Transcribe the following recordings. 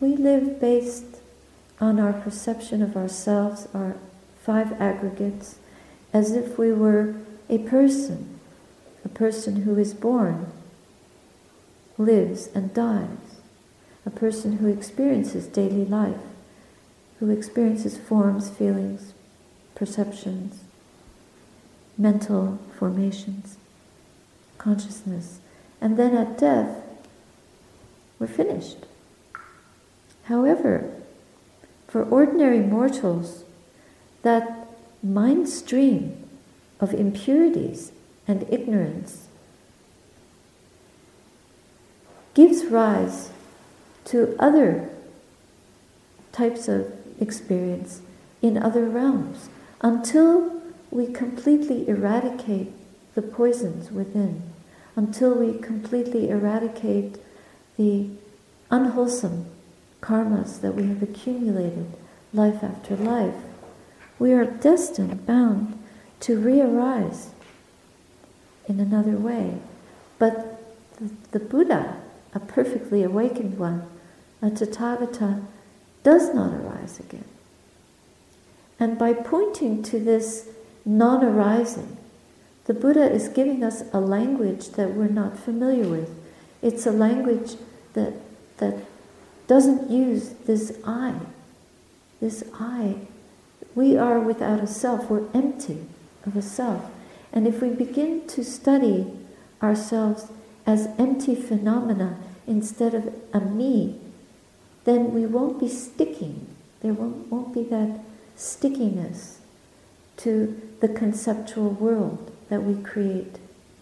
We live based on our perception of ourselves, our five aggregates, as if we were a person, a person who is born, lives, and dies, a person who experiences daily life, who experiences forms, feelings, perceptions, mental formations, consciousness. And then at death, we're finished. However, for ordinary mortals, that mind stream of impurities and ignorance gives rise to other types of experience in other realms until we completely eradicate the poisons within, until we completely eradicate the unwholesome karmas that we have accumulated life after life, we are destined, bound to re-arise in another way. But the, the Buddha, a perfectly awakened one, a Tathagata, does not arise again. And by pointing to this non arising, the Buddha is giving us a language that we're not familiar with. It's a language that, that doesn't use this I. This I. We are without a self, we're empty of a self. And if we begin to study ourselves as empty phenomena instead of a me, then we won't be sticking. There won't, won't be that stickiness to the conceptual world that we create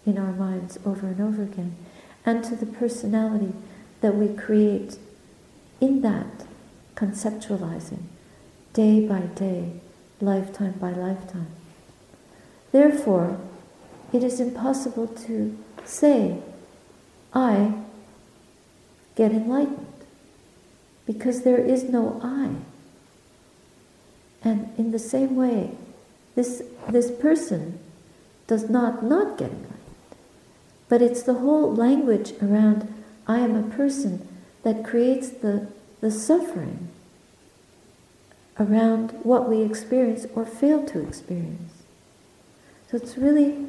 in our minds over and over again, and to the personality that we create in that conceptualizing, day by day, lifetime by lifetime. Therefore, it is impossible to say, I get enlightened, because there is no I. And in the same way, this, this person does not not get enlightened. But it's the whole language around I am a person that creates the, the suffering around what we experience or fail to experience. So it's really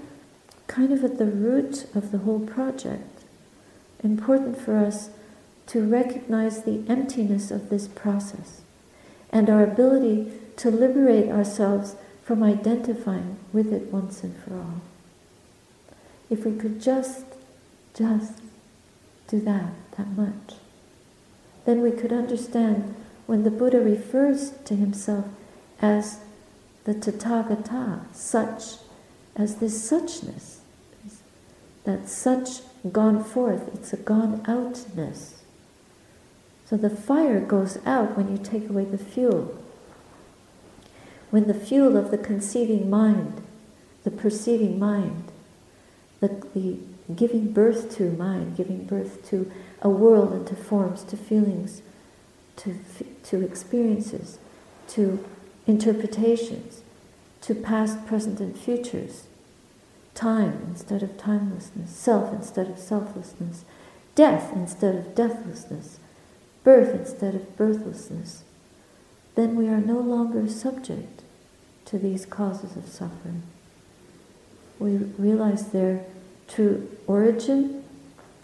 kind of at the root of the whole project. Important for us to recognize the emptiness of this process and our ability to liberate ourselves from identifying with it once and for all. If we could just, just do that, that much then we could understand when the Buddha refers to himself as the Tathagata, such, as this suchness, that such gone forth, it's a gone outness. So the fire goes out when you take away the fuel. When the fuel of the conceiving mind, the perceiving mind, the, the giving birth to mind, giving birth to a world into forms, to feelings, to, to experiences, to interpretations, to past, present, and futures, time instead of timelessness, self instead of selflessness, death instead of deathlessness, birth instead of birthlessness, then we are no longer subject to these causes of suffering. We realize their true origin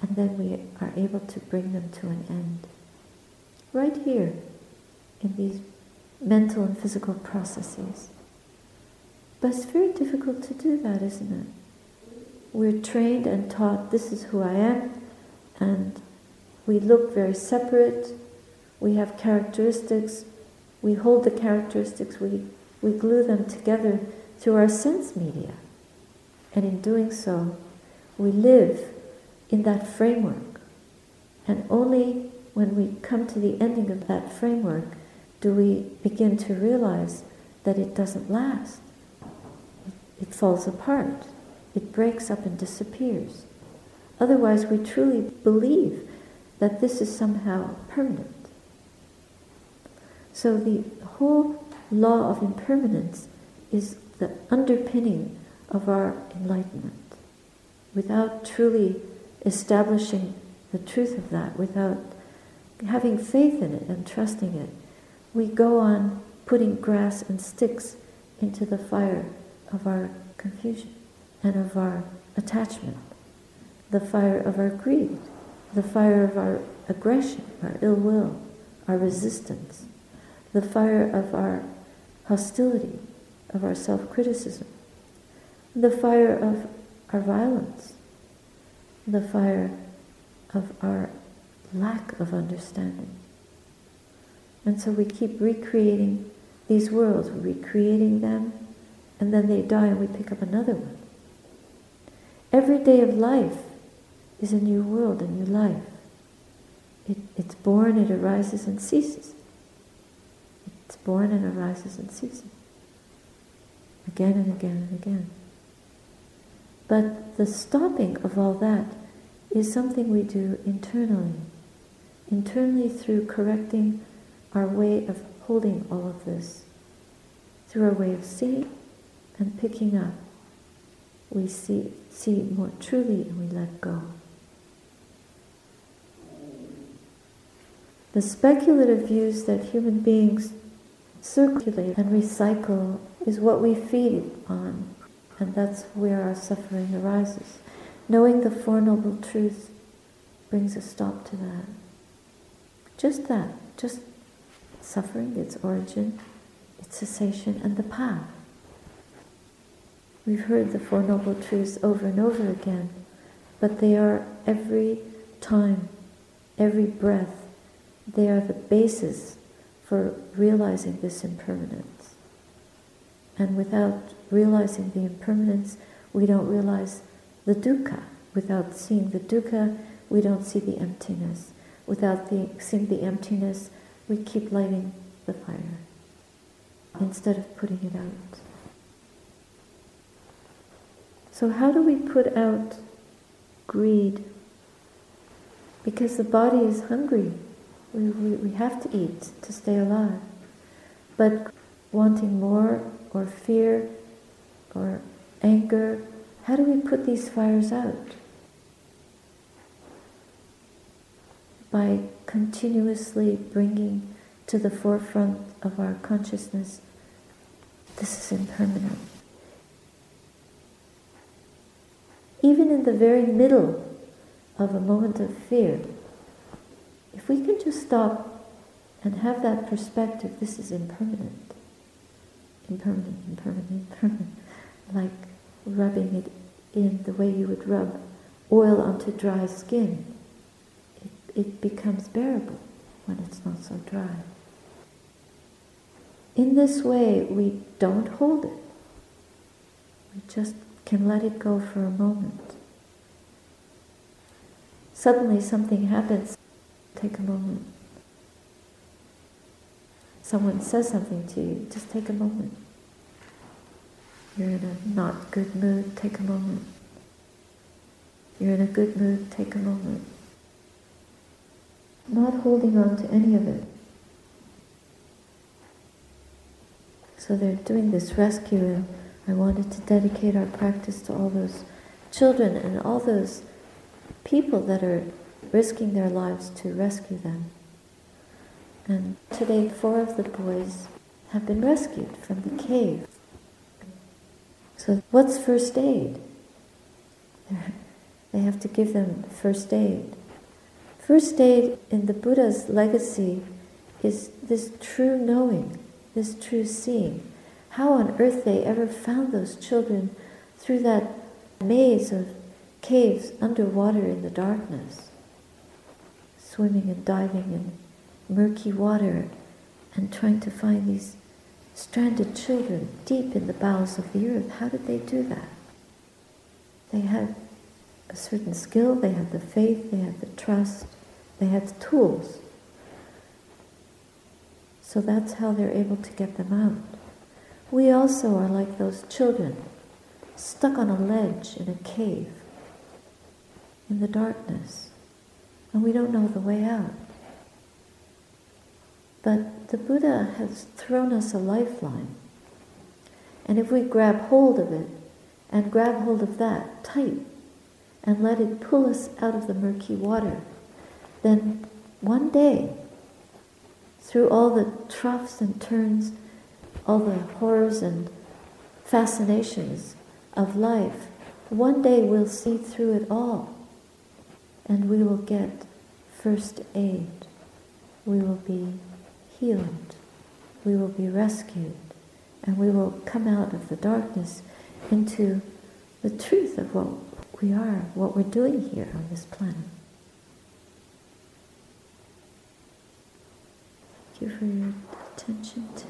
and then we are able to bring them to an end. Right here, in these mental and physical processes. But it's very difficult to do that, isn't it? We're trained and taught this is who I am, and we look very separate, we have characteristics, we hold the characteristics, we, we glue them together through our sense media. And in doing so, we live in that framework. And only when we come to the ending of that framework do we begin to realize that it doesn't last. It, falls apart. It breaks up and disappears. Otherwise, we truly believe that this is somehow permanent. So the whole law of impermanence is the underpinning of our enlightenment. Without truly establishing the truth of that without having faith in it and trusting it, we go on putting grass and sticks into the fire of our confusion and of our attachment, the fire of our greed, the fire of our aggression, our ill will, our resistance, the fire of our hostility, of our self criticism, the fire of our violence, the fire of our lack of understanding. And so we keep recreating these worlds, recreating them, and then they die and we pick up another one. Every day of life is a new world, a new life. It, it's born, it arises and ceases. It's born and arises and ceases. Again and again and again. But the stopping of all that is something we do internally. Internally through correcting our way of holding all of this. Through our way of seeing and picking up. We see, see more truly and we let go. The speculative views that human beings circulate and recycle is what we feed on, and that's where our suffering arises. Knowing the Four Noble Truths brings a stop to that. Just that, just suffering, its origin, its cessation, and the path. We've heard the Four Noble Truths over and over again, but they are every time, every breath, they are the basis for realizing this impermanence. And without realizing the impermanence, we don't realize the dukkha. Without seeing the dukkha, we don't see the emptiness. Without the, seeing the emptiness, we keep lighting the fire instead of putting it out. So, how do we put out greed? Because the body is hungry. We, we, we have to eat to stay alive. But wanting more or fear or anger, how do we put these fires out? By continuously bringing to the forefront of our consciousness this is impermanent. Even in the very middle of a moment of fear, if we can just stop and have that perspective, this is impermanent. Impermanent, impermanent, impermanent. like rubbing it in the way you would rub oil onto dry skin. It, it becomes bearable when it's not so dry. In this way, we don't hold it. We just can let it go for a moment. Suddenly something happens Take a moment. Someone says something to you, just take a moment. You're in a not good mood, take a moment. You're in a good mood, take a moment. Not holding on to any of it. So they're doing this rescue, and I wanted to dedicate our practice to all those children and all those people that are risking their lives to rescue them. And today, four of the boys have been rescued from the cave. So, what's first aid? They have to give them first aid. First aid in the Buddha's legacy is this true knowing, this true seeing. How on earth they ever found those children through that maze of caves underwater in the darkness swimming and diving in murky water and trying to find these stranded children deep in the bowels of the earth. How did they do that? They had a certain skill, they had the faith, they had the trust, they had the tools. So that's how they're able to get them out. We also are like those children, stuck on a ledge in a cave, in the darkness and we don't know the way out. But the Buddha has thrown us a lifeline. And if we grab hold of it and grab hold of that tight and let it pull us out of the murky water, then one day, through all the troughs and turns, all the horrors and fascinations of life, one day we'll see through it all and we will get first aid. We will be healed. We will be rescued. And we will come out of the darkness into the truth of what we are, what we're doing here on this planet. Thank you for your attention today.